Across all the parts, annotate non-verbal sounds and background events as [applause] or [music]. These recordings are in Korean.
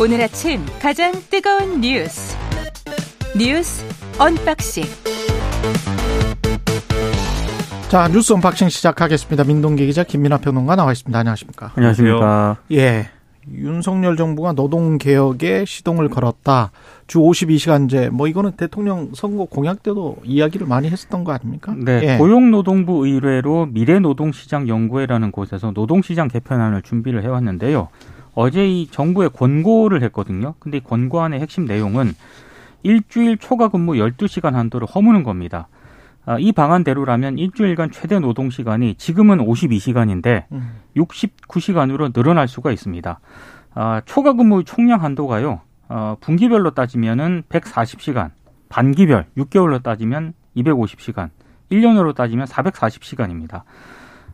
오늘 아침 가장 뜨거운 뉴스 뉴스 언박싱 자 뉴스 unboxing 시작하겠습니다. 민동기 기자 김민아 평론가 나와 있습니다. 안녕하십니까? 안녕하십니까? 예. 윤석열 정부가 노동 개혁에 시동을 걸었다. 주 52시간제 뭐 이거는 대통령 선거 공약 때도 이야기를 많이 했었던 거 아닙니까? 네, 예. 고용노동부 의뢰로 미래노동시장 연구회라는 곳에서 노동시장 개편안을 준비를 해왔는데요. 어제 이 정부에 권고를 했거든요. 근데 이 권고안의 핵심 내용은 일주일 초과 근무 12시간 한도를 허무는 겁니다. 아, 이 방안대로라면 일주일간 최대 노동 시간이 지금은 52시간인데 음. 69시간으로 늘어날 수가 있습니다. 아, 초과 근무 총량 한도가요. 어, 분기별로 따지면은 140시간, 반기별 6개월로 따지면 250시간, 1년으로 따지면 440시간입니다.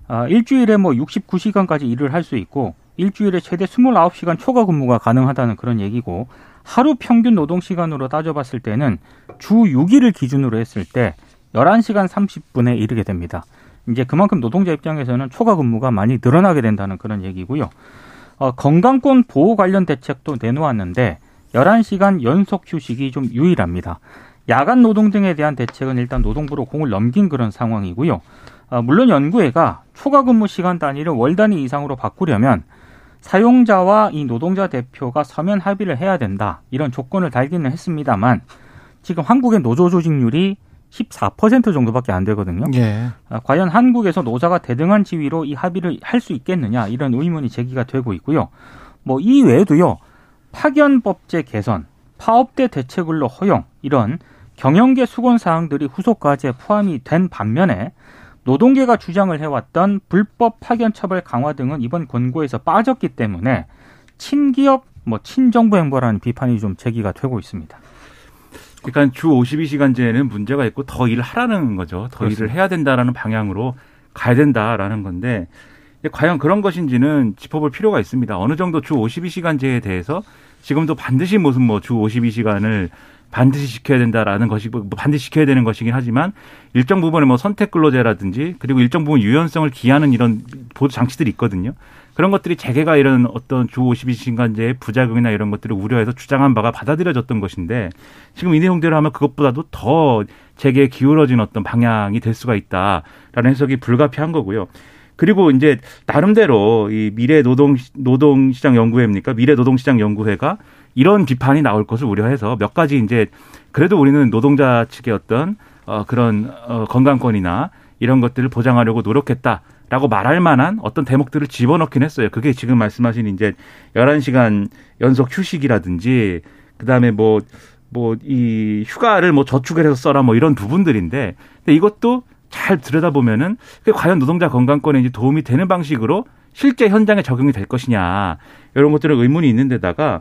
아, 일주일에 뭐 69시간까지 일을 할 수 있고 일주일에 최대 29시간 초과 근무가 가능하다는 그런 얘기고 하루 평균 노동 시간으로 따져봤을 때는 주 6일을 기준으로 했을 때 11시간 30분에 이르게 됩니다. 이제 그만큼 노동자 입장에서는 초과 근무가 많이 늘어나게 된다는 그런 얘기고요. 어, 건강권 보호 관련 대책도 내놓았는데 11시간 연속 휴식이 좀 유일합니다. 야간 노동 등에 대한 대책은 일단 노동부로 공을 넘긴 그런 상황이고요. 어, 물론 연구회가 초과 근무 시간 단위를 월 단위 이상으로 바꾸려면 사용자와 이 노동자 대표가 서면 합의를 해야 된다. 이런 조건을 달기는 했습니다만 지금 한국의 노조 조직률이 14% 정도밖에 안 되거든요. 예. 아, 과연 한국에서 노사가 대등한 지위로 이 합의를 할 수 있겠느냐 이런 의문이 제기가 되고 있고요. 뭐 이 외에도요 파견법제 개선, 파업대 대체근로 허용 이런 경영계 수건 사항들이 후속 과제에 포함이 된 반면에 노동계가 주장을 해왔던 불법 파견 처벌 강화 등은 이번 권고에서 빠졌기 때문에 친기업 뭐 친정부 행보라는 비판이 좀 제기가 되고 있습니다. 그러니까 주 52시간제는 문제가 있고 더 일을 하라는 거죠. 더 그렇습니다. 일을 해야 된다라는 방향으로 가야 된다라는 건데 과연 그런 것인지는 짚어볼 필요가 있습니다. 어느 정도 주 52시간제에 대해서 지금도 반드시 무슨 뭐 주 52시간을 반드시 지켜야 된다라는 것이 뭐 반드시 지켜야 되는 것이긴 하지만 일정 부분의 뭐 선택 근로제라든지 그리고 일정 부분 유연성을 기하는 이런 보도 장치들이 있거든요. 그런 것들이 재계가 이런 어떤 주 52시간제의 부작용이나 이런 것들을 우려해서 주장한 바가 받아들여졌던 것인데 지금 이 내용대로 하면 그것보다도 더 재계에 기울어진 어떤 방향이 될 수가 있다라는 해석이 불가피한 거고요. 그리고 이제 나름대로 이 미래 노동 노동시장 연구회입니까? 미래 노동시장 연구회가 이런 비판이 나올 것을 우려해서 몇 가지 이제 그래도 우리는 노동자 측의 어떤 어 그런 어 건강권이나 이런 것들을 보장하려고 노력했다 라고 말할 만한 어떤 대목들을 집어넣긴 했어요. 그게 지금 말씀하신 이제 11시간 연속 휴식이라든지 그다음에 뭐 뭐 이 휴가를 뭐 저축을 해서 써라 뭐 이런 부분들인데 근데 이것도 잘 들여다보면은 그게 과연 노동자 건강권에 이제 도움이 되는 방식으로 실제 현장에 적용이 될 것이냐 이런 것들은 의문이 있는데다가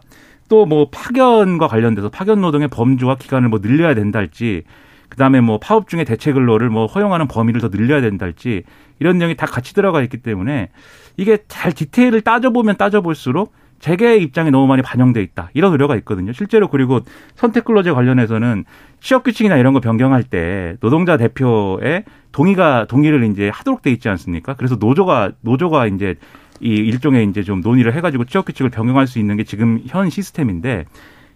또 뭐 파견과 관련돼서 파견 노동의 범주와 기간을 뭐 늘려야 된다 할지 그다음에 뭐 파업 중에 대체 근로를 뭐 허용하는 범위를 더 늘려야 된다 할지 이런 내용이 다 같이 들어가 있기 때문에 이게 잘 디테일을 따져보면 따져볼수록 재계의 입장이 너무 많이 반영돼 있다. 이런 우려가 있거든요. 실제로 그리고 선택 근로제 관련해서는 취업 규칙이나 이런 거 변경할 때 노동자 대표의 동의가 동의를 이제 하도록 돼 있지 않습니까? 그래서 노조가 노조가 이제 이 일종의 이제 좀 논의를 해가지고 취업 규칙을 변경할 수 있는 게 지금 현 시스템인데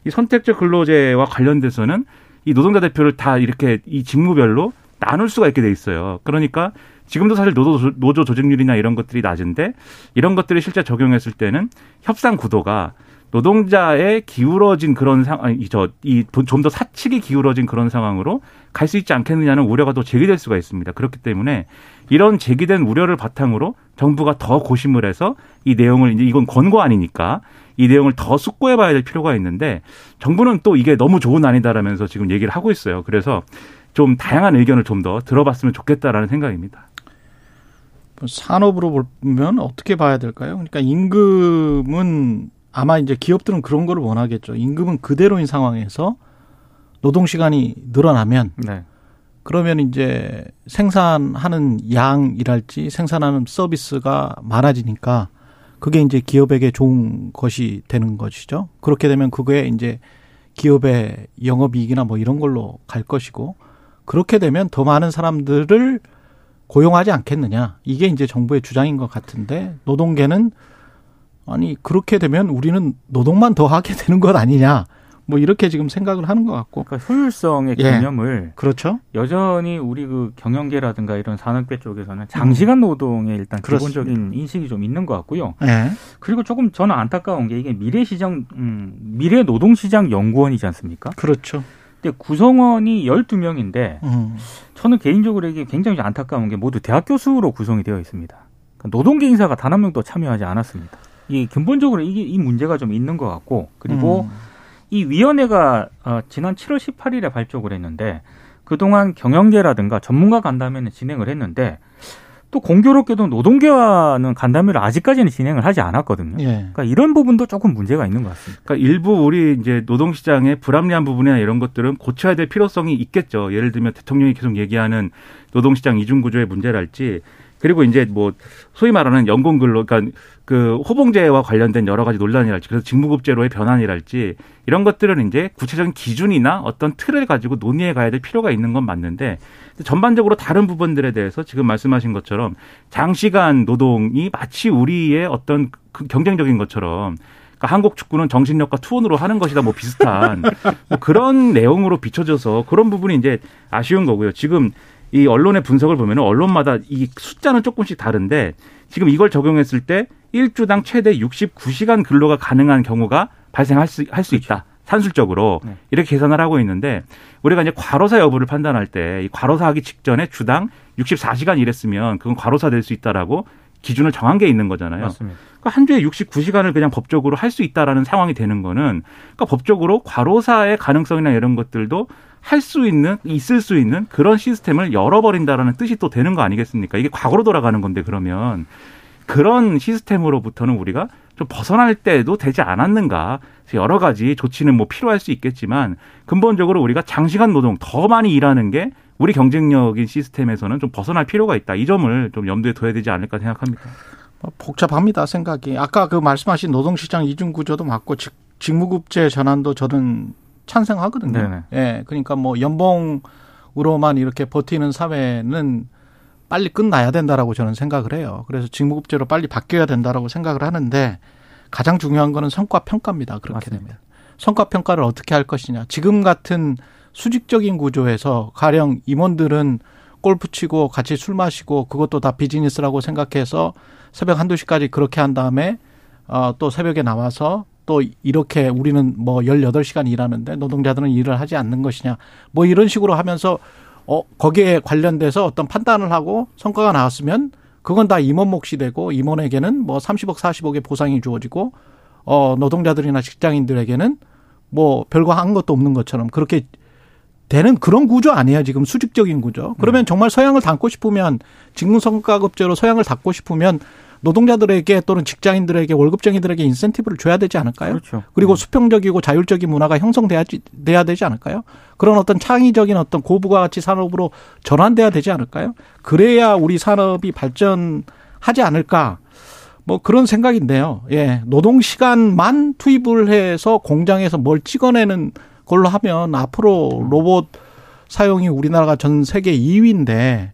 이 선택적 근로제와 관련돼서는 이 노동자 대표를 다 이렇게 이 직무별로 나눌 수가 있게 돼 있어요. 그러니까 지금도 사실 노조, 노조 조직률이나 이런 것들이 낮은데 이런 것들을 실제 적용했을 때는 협상 구도가 노동자의 기울어진 그런 상황, 저이좀 더 사측이 기울어진 그런 상황으로 갈 수 있지 않겠느냐는 우려가 또 제기될 수가 있습니다. 그렇기 때문에 이런 제기된 우려를 바탕으로 정부가 더 고심을 해서 이 내용을 이제 이건 권고 아니니까 이 내용을 더 숙고해 봐야 될 필요가 있는데 정부는 또 이게 너무 좋은 아니다라면서 지금 얘기를 하고 있어요. 그래서 좀 다양한 의견을 좀 더 들어봤으면 좋겠다라는 생각입니다. 산업으로 보면 어떻게 봐야 될까요? 그러니까 임금은 아마 이제 기업들은 그런 거를 원하겠죠. 임금은 그대로인 상황에서 노동 시간이 늘어나면 네. 그러면 이제 생산하는 양이랄지 생산하는 서비스가 많아지니까 그게 이제 기업에게 좋은 것이 되는 것이죠. 그렇게 되면 그거에 이제 기업의 영업이익이나 뭐 이런 걸로 갈 것이고 그렇게 되면 더 많은 사람들을 고용하지 않겠느냐. 이게 이제 정부의 주장인 것 같은데 노동계는 아니 그렇게 되면 우리는 노동만 더 하게 [laughs] 되는 것 아니냐. 뭐 이렇게 지금 생각을 하는 것 같고. 그러니까 효율성의 예. 개념을 그렇죠. 여전히 우리 그 경영계라든가 이런 산업계 쪽에서는 장시간 노동에 일단 음. 그렇습니다. 기본적인 인식이 좀 있는 것 같고요. 예. 그리고 조금 저는 안타까운 게 이게 미래시장 음, 미래 노동시장 연구원이지 않습니까? 그렇죠. 근데 구성원이 12명인데 음. 저는 개인적으로 이게 굉장히 안타까운 게 모두 대학 교수로 구성이 되어 있습니다. 그러니까 노동계 인사가 단 한 명도 참여하지 않았습니다. 이 근본적으로 이게 이 문제가 좀 있는 것 같고 그리고 음. 이 위원회가 어, 지난 7월 18일에 발족을 했는데 그동안 경영계라든가 전문가 간담회는 진행을 했는데 또 공교롭게도 노동계와는 간담회를 아직까지는 진행을 하지 않았거든요. 예. 그러니까 이런 부분도 조금 문제가 있는 것 같습니다. 그러니까 일부 우리 이제 노동시장의 불합리한 부분이나 이런 것들은 고쳐야 될 필요성이 있겠죠. 예를 들면 대통령이 계속 얘기하는 노동시장 이중구조의 문제랄지 그리고 이제 뭐 소위 말하는 연공근로 그러니까 그 호봉제와 관련된 여러 가지 논란이랄지 그래서 직무급제로의 변환이랄지 이런 것들은 이제 구체적인 기준이나 어떤 틀을 가지고 논의해 가야 될 필요가 있는 건 맞는데 전반적으로 다른 부분들에 대해서 지금 말씀하신 것처럼 장시간 노동이 마치 우리의 어떤 그 경쟁적인 것처럼 그러니까 한국 축구는 정신력과 투혼으로 하는 것이다 뭐 비슷한 뭐 그런 내용으로 비춰져서 그런 부분이 이제 아쉬운 거고요. 지금 이 언론의 분석을 보면은 언론마다 이 숫자는 조금씩 다른데 지금 이걸 적용했을 때 일주당 최대 69시간 근로가 가능한 경우가 발생할 수, 할수 있다. 산술적으로 네. 이렇게 계산을 하고 있는데 우리가 이제 과로사 여부를 판단할 때 이 과로사 하기 직전에 주당 64시간 일했으면 그건 과로사 될 수 있다라고 기준을 정한 게 있는 거잖아요. 맞습니다. 그러니까 한 주에 69시간을 그냥 법적으로 할 수 있다라는 상황이 되는 거는 그러니까 법적으로 과로사의 가능성이나 이런 것들도 할 수 있는 있을 수 있는 그런 시스템을 열어버린다라는 뜻이 또 되는 거 아니겠습니까? 이게 과거로 돌아가는 건데 그러면 그런 시스템으로부터는 우리가 좀 벗어날 때도 되지 않았는가? 여러 가지 조치는 뭐 필요할 수 있겠지만 근본적으로 우리가 장시간 노동 더 많이 일하는 게 우리 경쟁력인 시스템에서는 좀 벗어날 필요가 있다. 이 점을 좀 염두에 둬야 되지 않을까 생각합니다. 뭐 복잡합니다 생각이. 아까 그 말씀하신 노동시장 이중 구조도 맞고 직, 직무급제 전환도 저는 찬성하거든요. 네네. 예, 그러니까 뭐 연봉으로만 이렇게 버티는 사회는 빨리 끝나야 된다라고 저는 생각을 해요. 그래서 직무급제로 빨리 바뀌어야 된다라고 생각을 하는데 가장 중요한 거는 성과 평가입니다. 그렇게 맞습니다. 되면 성과 평가를 어떻게 할 것이냐. 지금 같은 수직적인 구조에서 가령 임원들은 골프 치고 같이 술 마시고 그것도 다 비즈니스라고 생각해서 새벽 한두 시까지 그렇게 한 다음에 어, 또 새벽에 나와서 또 이렇게 우리는 뭐 18시간 일하는데 노동자들은 일을 하지 않는 것이냐. 뭐 이런 식으로 하면서 어, 거기에 관련돼서 어떤 판단을 하고 성과가 나왔으면 그건 다 임원 몫이 되고 임원에게는 뭐 30억, 40억의 보상이 주어지고 어, 노동자들이나 직장인들에게는 뭐 별거 한 것도 없는 것처럼 그렇게 되는 그런 구조 아니에요. 지금 수직적인 구조. 그러면 정말 서양을 담고 싶으면 직무성과급제로 서양을 담고 싶으면 노동자들에게 또는 직장인들에게 월급쟁이들에게 인센티브를 줘야 되지 않을까요? 그렇죠. 그리고 수평적이고 자율적인 문화가 형성돼야 돼야 되지 않을까요? 그런 어떤 창의적인 어떤 고부가 가치 산업으로 전환돼야 되지 않을까요? 그래야 우리 산업이 발전하지 않을까? 뭐 그런 생각인데요. 예. 노동 시간만 투입을 해서 공장에서 뭘 찍어내는 걸로 하면 앞으로 로봇 사용이 우리나라가 전 세계 2위인데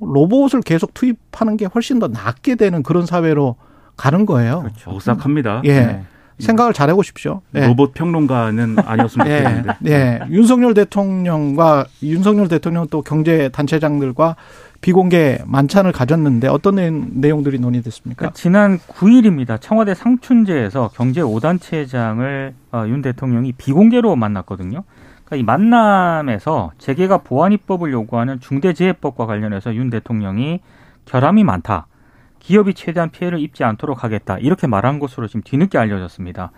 로봇을 계속 투입하는 게 훨씬 더 낫게 되는 그런 사회로 가는 거예요. 그렇죠. 오싹합니다. 예. 네. 생각을 잘 해보십시오. 예. 로봇 평론가는 아니었으면 [laughs] 예, 좋겠는데. 예. 윤석열 대통령과 윤석열 대통령 또 경제 단체장들과 비공개 만찬을 가졌는데 어떤 내- 내용들이 논의됐습니까? 그러니까 지난 9일입니다. 청와대 상춘제에서 경제 5단체장을 어, 윤 대통령이 비공개로 만났거든요. 그러니까 이 만남에서 재계가 보안 입법을 요구하는 중대재해법과 관련해서 윤 대통령이 결함이 많다. 기업이 최대한 피해를 입지 않도록 하겠다. 이렇게 말한 것으로 지금 뒤늦게 알려졌습니다.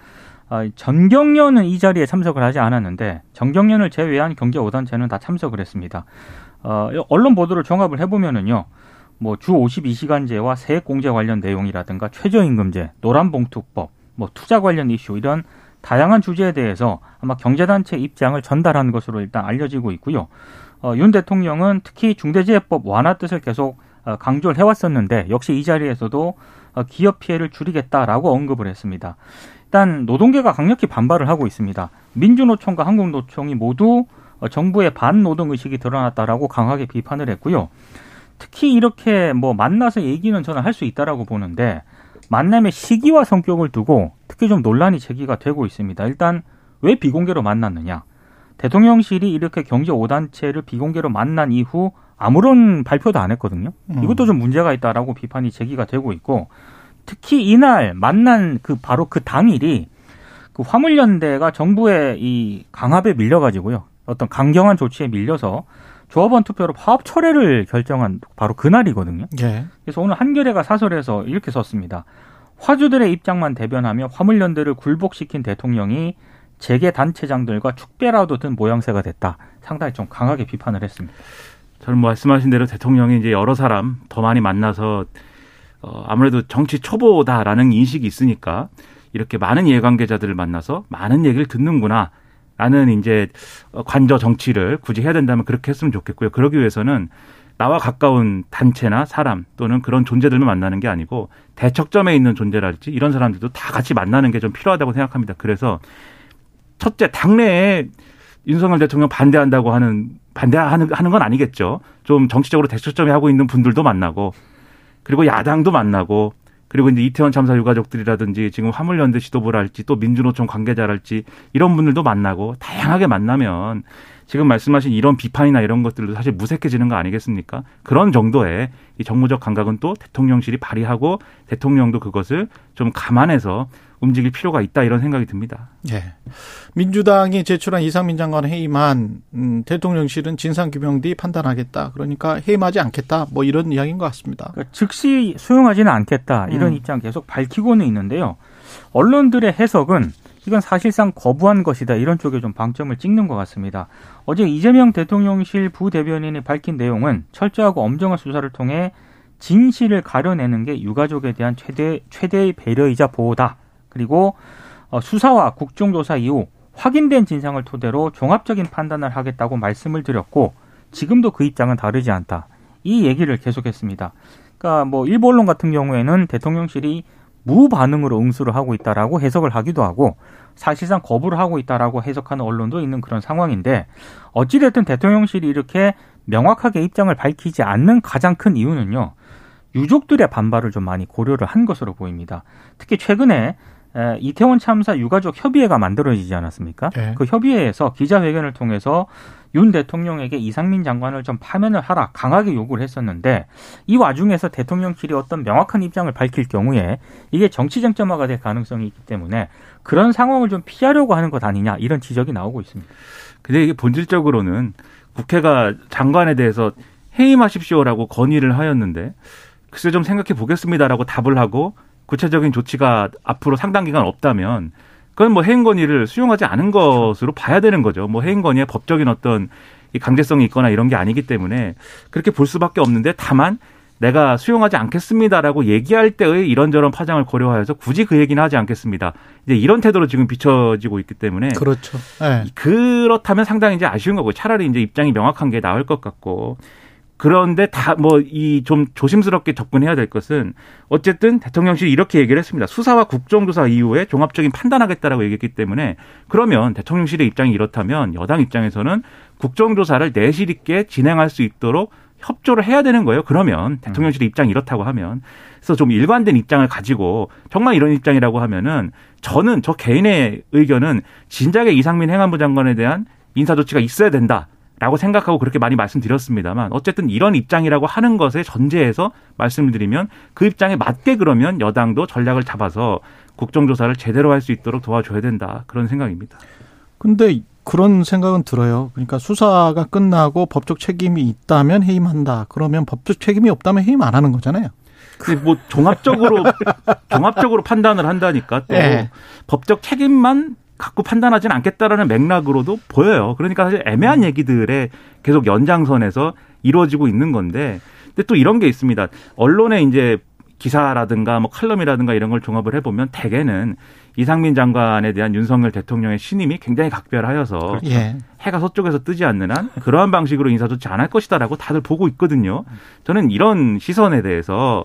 아, 전경련은 이 자리에 참석을 하지 않았는데 정경련을 제외한 경제 5단체는 다 참석을 했습니다. 어, 언론 보도를 종합을 해보면은요. 뭐 주 52시간제와 세액공제 관련 내용이라든가 최저임금제, 노란봉투법, 뭐 투자 관련 이슈 이런 다양한 주제에 대해서 아마 경제단체 입장을 전달한 것으로 일단 알려지고 있고요. 어, 윤 대통령은 특히 중대재해법 완화 뜻을 계속 어, 강조를 해왔었는데 역시 이 자리에서도 어, 기업 피해를 줄이겠다라고 언급을 했습니다. 일단 노동계가 강력히 반발을 하고 있습니다. 민주노총과 한국노총이 모두 어, 정부의 반노동 의식이 드러났다라고 강하게 비판을 했고요. 특히 이렇게 뭐 만나서 얘기는 저는 할 수 있다라고 보는데 만남의 시기와 성격을 두고 특히 좀 논란이 제기가 되고 있습니다. 일단 왜 비공개로 만났느냐? 대통령실이 이렇게 경제 5단체를 비공개로 만난 이후 아무런 발표도 안 했거든요. 음. 이것도 좀 문제가 있다라고 비판이 제기가 되고 있고 특히 이날 만난 그 바로 그 당일이 그 화물연대가 정부의 이 강압에 밀려가지고요. 어떤 강경한 조치에 밀려서 조합원 투표로 파업 철회를 결정한 바로 그날이거든요. 예. 그래서 오늘 한겨레가 사설에서 이렇게 썼습니다. 화주들의 입장만 대변하며 화물연대를 굴복시킨 대통령이 재계 단체장들과 축배라도 든 모양새가 됐다. 상당히 좀 강하게 비판을 했습니다. 저는 뭐 말씀하신 대로 대통령이 이제 여러 사람 더 많이 만나서 어, 아무래도 정치 초보다라는 인식이 있으니까 이렇게 많은 이해관계자들을 만나서 많은 얘기를 듣는구나. 라는 이제 관저 정치를 굳이 해야 된다면 그렇게 했으면 좋겠고요. 그러기 위해서는 나와 가까운 단체나 사람 또는 그런 존재들만 만나는 게 아니고 대척점에 있는 존재랄지 이런 사람들도 다 같이 만나는 게 좀 필요하다고 생각합니다. 그래서 첫째 당내에 윤석열 대통령 반대한다고 하는 반대하는 하는 건 아니겠죠. 좀 정치적으로 대척점에 하고 있는 분들도 만나고 그리고 야당도 만나고 그리고 이제 이태원 참사 유가족들이라든지 지금 화물연대 지도부랄지 또 민주노총 관계자랄지 이런 분들도 만나고 다양하게 만나면 지금 말씀하신 이런 비판이나 이런 것들도 사실 무색해지는 거 아니겠습니까? 그런 정도의 이 정무적 감각은 또 대통령실이 발휘하고 대통령도 그것을 좀 감안해서 움직일 필요가 있다 이런 생각이 듭니다. 예. 민주당이 제출한 이상민 장관 회의만 음, 대통령실은 진상규명 뒤 판단하겠다. 그러니까 해임하지 않겠다. 뭐 이런 이야기인 것 같습니다. 그러니까 즉시 수용하지는 않겠다 이런 음. 입장 계속 밝히고는 있는데요. 언론들의 해석은 이건 사실상 거부한 것이다 이런 쪽에 좀 방점을 찍는 것 같습니다. 어제 이재명 대통령실 부대변인이 밝힌 내용은 철저하고 엄정한 수사를 통해 진실을 가려내는 게 유가족에 대한 최대 최대의 배려이자 보호다. 그리고 어, 수사와 국정조사 이후 확인된 진상을 토대로 종합적인 판단을 하겠다고 말씀을 드렸고 지금도 그 입장은 다르지 않다. 이 얘기를 계속했습니다. 그러니까 뭐 일부 언론 같은 경우에는 대통령실이 무반응으로 응수를 하고 있다라고 해석을 하기도 하고 사실상 거부를 하고 있다라고 해석하는 언론도 있는 그런 상황인데 어찌됐든 대통령실이 이렇게 명확하게 입장을 밝히지 않는 가장 큰 이유는요. 유족들의 반발을 좀 많이 고려를 한 것으로 보입니다. 특히 최근에 에, 이태원 참사 유가족 협의회가 만들어지지 않았습니까? 네. 그 협의회에서 기자회견을 통해서 윤 대통령에게 이상민 장관을 좀 파면을 하라 강하게 요구를 했었는데 이 와중에서 대통령실이 어떤 명확한 입장을 밝힐 경우에 이게 정치 쟁점화가 될 가능성이 있기 때문에 그런 상황을 좀 피하려고 하는 것 아니냐 이런 지적이 나오고 있습니다. 근데 이게 본질적으로는 국회가 장관에 대해서 해임하십시오라고 건의를 하였는데 글쎄 좀 생각해 보겠습니다라고 답을 하고 구체적인 조치가 앞으로 상당 기간 없다면 그건 뭐 해임 건의를 수용하지 않은 것으로 봐야 되는 거죠. 뭐 해임 건의의 법적인 어떤 이 강제성이 있거나 이런 게 아니기 때문에 그렇게 볼 수밖에 없는데 다만 내가 수용하지 않겠습니다라고 얘기할 때의 이런저런 파장을 고려하여서 굳이 그 얘기는 하지 않겠습니다. 이제 이런 태도로 지금 비춰지고 있기 때문에 그렇죠. 예. 그렇다면 상당히 이제 아쉬운 거고 차라리 이제 입장이 명확한 게 나을 것 같고 그런데 다 뭐 이 좀 조심스럽게 접근해야 될 것은 어쨌든 대통령실이 이렇게 얘기를 했습니다. 수사와 국정조사 이후에 종합적인 판단하겠다라고 얘기했기 때문에 그러면 대통령실의 입장이 이렇다면 여당 입장에서는 국정조사를 내실 있게 진행할 수 있도록 협조를 해야 되는 거예요. 그러면 대통령실의 입장이 이렇다고 하면 그래서 좀 일관된 입장을 가지고 정말 이런 입장이라고 하면은 저는 저 개인의 의견은 진작에 이상민 행안부 장관에 대한 인사 조치가 있어야 된다. 라고 생각하고 그렇게 많이 말씀드렸습니다만 어쨌든 이런 입장이라고 하는 것에 전제해서 말씀을 드리면 그 입장에 맞게 그러면 여당도 전략을 잡아서 국정조사를 제대로 할 수 있도록 도와줘야 된다 그런 생각입니다. 근데 그런 생각은 들어요. 그러니까 수사가 끝나고 법적 책임이 있다면 해임한다. 그러면 법적 책임이 없다면 해임 안 하는 거잖아요. 근데 뭐 종합적으로 종합적으로 판단을 한다니까 또 예. 법적 책임만 갖고 판단하지는 않겠다라는 맥락으로도 보여요. 그러니까 사실 애매한 얘기들에 계속 연장선에서 이루어지고 있는 건데, 근데 또 이런 게 있습니다. 언론에 이제 기사라든가 뭐 칼럼이라든가 이런 걸 종합을 해보면 대개는 이상민 장관에 대한 윤석열 대통령의 신임이 굉장히 각별하여서 예. 해가 서쪽에서 뜨지 않는 한 그러한 방식으로 인사 조치 안 할 것이다라고 다들 보고 있거든요. 저는 이런 시선에 대해서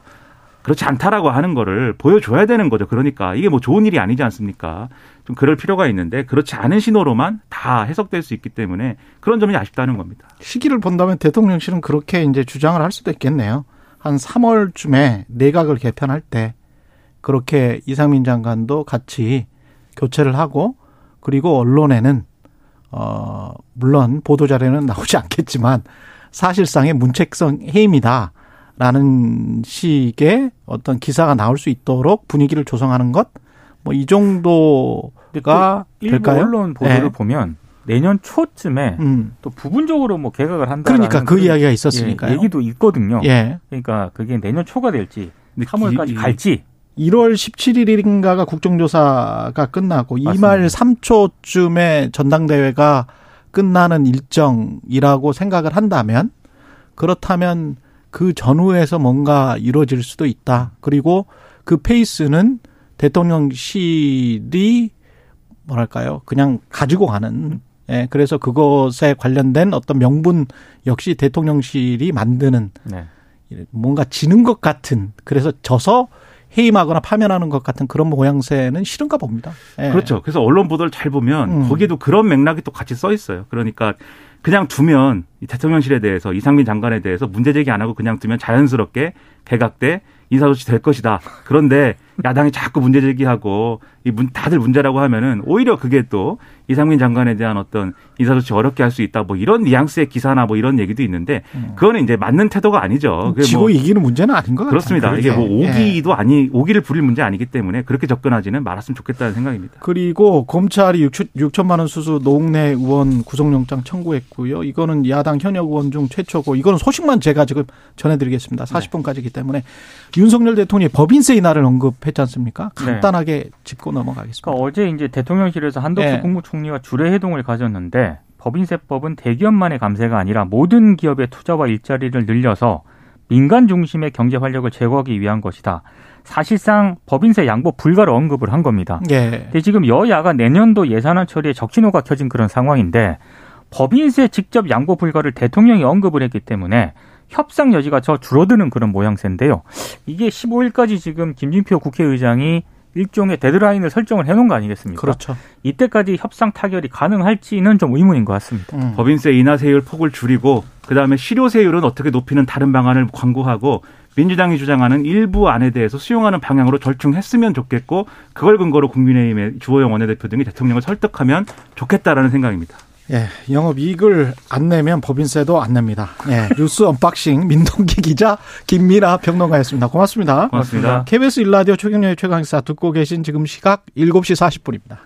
그렇지 않다라고 하는 거를 보여줘야 되는 거죠. 그러니까 이게 뭐 좋은 일이 아니지 않습니까? 좀 그럴 필요가 있는데 그렇지 않은 신호로만 다 해석될 수 있기 때문에 그런 점이 아쉽다는 겁니다. 시기를 본다면 대통령실은 그렇게 이제 주장을 할 수도 있겠네요. 한 3월쯤에 내각을 개편할 때 그렇게 이상민 장관도 같이 교체를 하고 그리고 언론에는 어 물론 보도 자료는 나오지 않겠지만 사실상의 문책성 해임이다 라는 식의 어떤 기사가 나올 수 있도록 분위기를 조성하는 것 뭐 이 정도가 될까요? 언론 보도를 네. 보면 내년 초쯤에 음. 또 부분적으로 뭐 개각을 한다. 그러니까 그 이야기가 있었으니까요. 예, 얘기도 있거든요. 예. 그러니까 그게 내년 초가 될지 근데 3월까지 이- 갈지 1월 17일인가가 국정조사가 끝나고 맞습니다. 2말 3초쯤에 전당대회가 끝나는 일정이라고 생각을 한다면 그렇다면 그 전후에서 뭔가 이루어질 수도 있다. 그리고 그 페이스는 대통령실이 뭐랄까요? 그냥 가지고 가는 예, 그래서 그것에 관련된 어떤 명분 역시 대통령실이 만드는 네. 뭔가 지는 것 같은 그래서 져서 해임하거나 파면하는 것 같은 그런 모양새는 싫은가 봅니다. 예. 그렇죠. 그래서 언론 보도를 잘 보면 음. 거기에도 그런 맥락이 또 같이 써 있어요. 그러니까 그냥 두면 이 대통령실에 대해서 이상민 장관에 대해서 문제 제기 안 하고 그냥 두면 자연스럽게 개각돼 인사조치 될 것이다. 그런데 야당이 자꾸 문제 제기하고 이 문, 다들 문제라고 하면은 오히려 그게 또 이상민 장관에 대한 어떤 인사조치 어렵게 할 수 있다. 뭐 이런 뉘앙스의 기사나 뭐 이런 얘기도 있는데 그거는 이제 맞는 태도가 아니죠. 음. 지고 뭐 이기는 문제는 아닌 것 같아요. 그렇습니다. 이게 뭐. 예. 오기도 아니 오기를 부릴 문제 아니기 때문에 그렇게 접근하지는 말았으면 좋겠다는 생각입니다. 그리고 검찰이 6천, 만원 수수 노웅래 의원 구속영장 청구했고요. 이거는 야당 현역 의원 중 최초고 이거는 소식만 제가 지금 전해드리겠습니다. 40분까지기 때문에 윤석열 대통령이 법인세 인하를 언급했지 않습니까? 네. 간단하게 짚고 넘어가겠습니다. 그러니까 어제 이제 대통령실에서 한덕수 예. 국무총리와 주례 회동을 가졌는데 법인세법은 대기업만의 감세가 아니라 모든 기업의 투자와 일자리를 늘려서 민간 중심의 경제 활력을 제고하기 위한 것이다. 사실상 법인세 양보 불가를 언급을 한 겁니다. 예. 근데 지금 여야가 내년도 예산안 처리에 적신호가 켜진 그런 상황인데 법인세 직접 양보 불가를 대통령이 언급을 했기 때문에 협상 여지가 저 줄어드는 그런 모양새인데요. 이게 15일까지 지금 김진표 국회의장이 일종의 데드라인을 설정을 해놓은 거 아니겠습니까? 그렇죠. 이때까지 협상 타결이 가능할지는 좀 의문인 것 같습니다. 음. 법인세 인하세율 폭을 줄이고 그다음에 실효세율은 어떻게 높이는 다른 방안을 광고하고 민주당이 주장하는 일부 안에 대해서 수용하는 방향으로 절충했으면 좋겠고 그걸 근거로 국민의힘의 주호영 원내대표 등이 대통령을 설득하면 좋겠다라는 생각입니다. 예, 영업 이익을 안 내면 법인세도 안 냅니다. 예, [laughs] 뉴스 언박싱 민동기 기자 김미라 평론가였습니다. 고맙습니다. 고맙습니다. KBS 일라디오 최경영의 최강시사 듣고 계신 지금 시각 7시 40분입니다.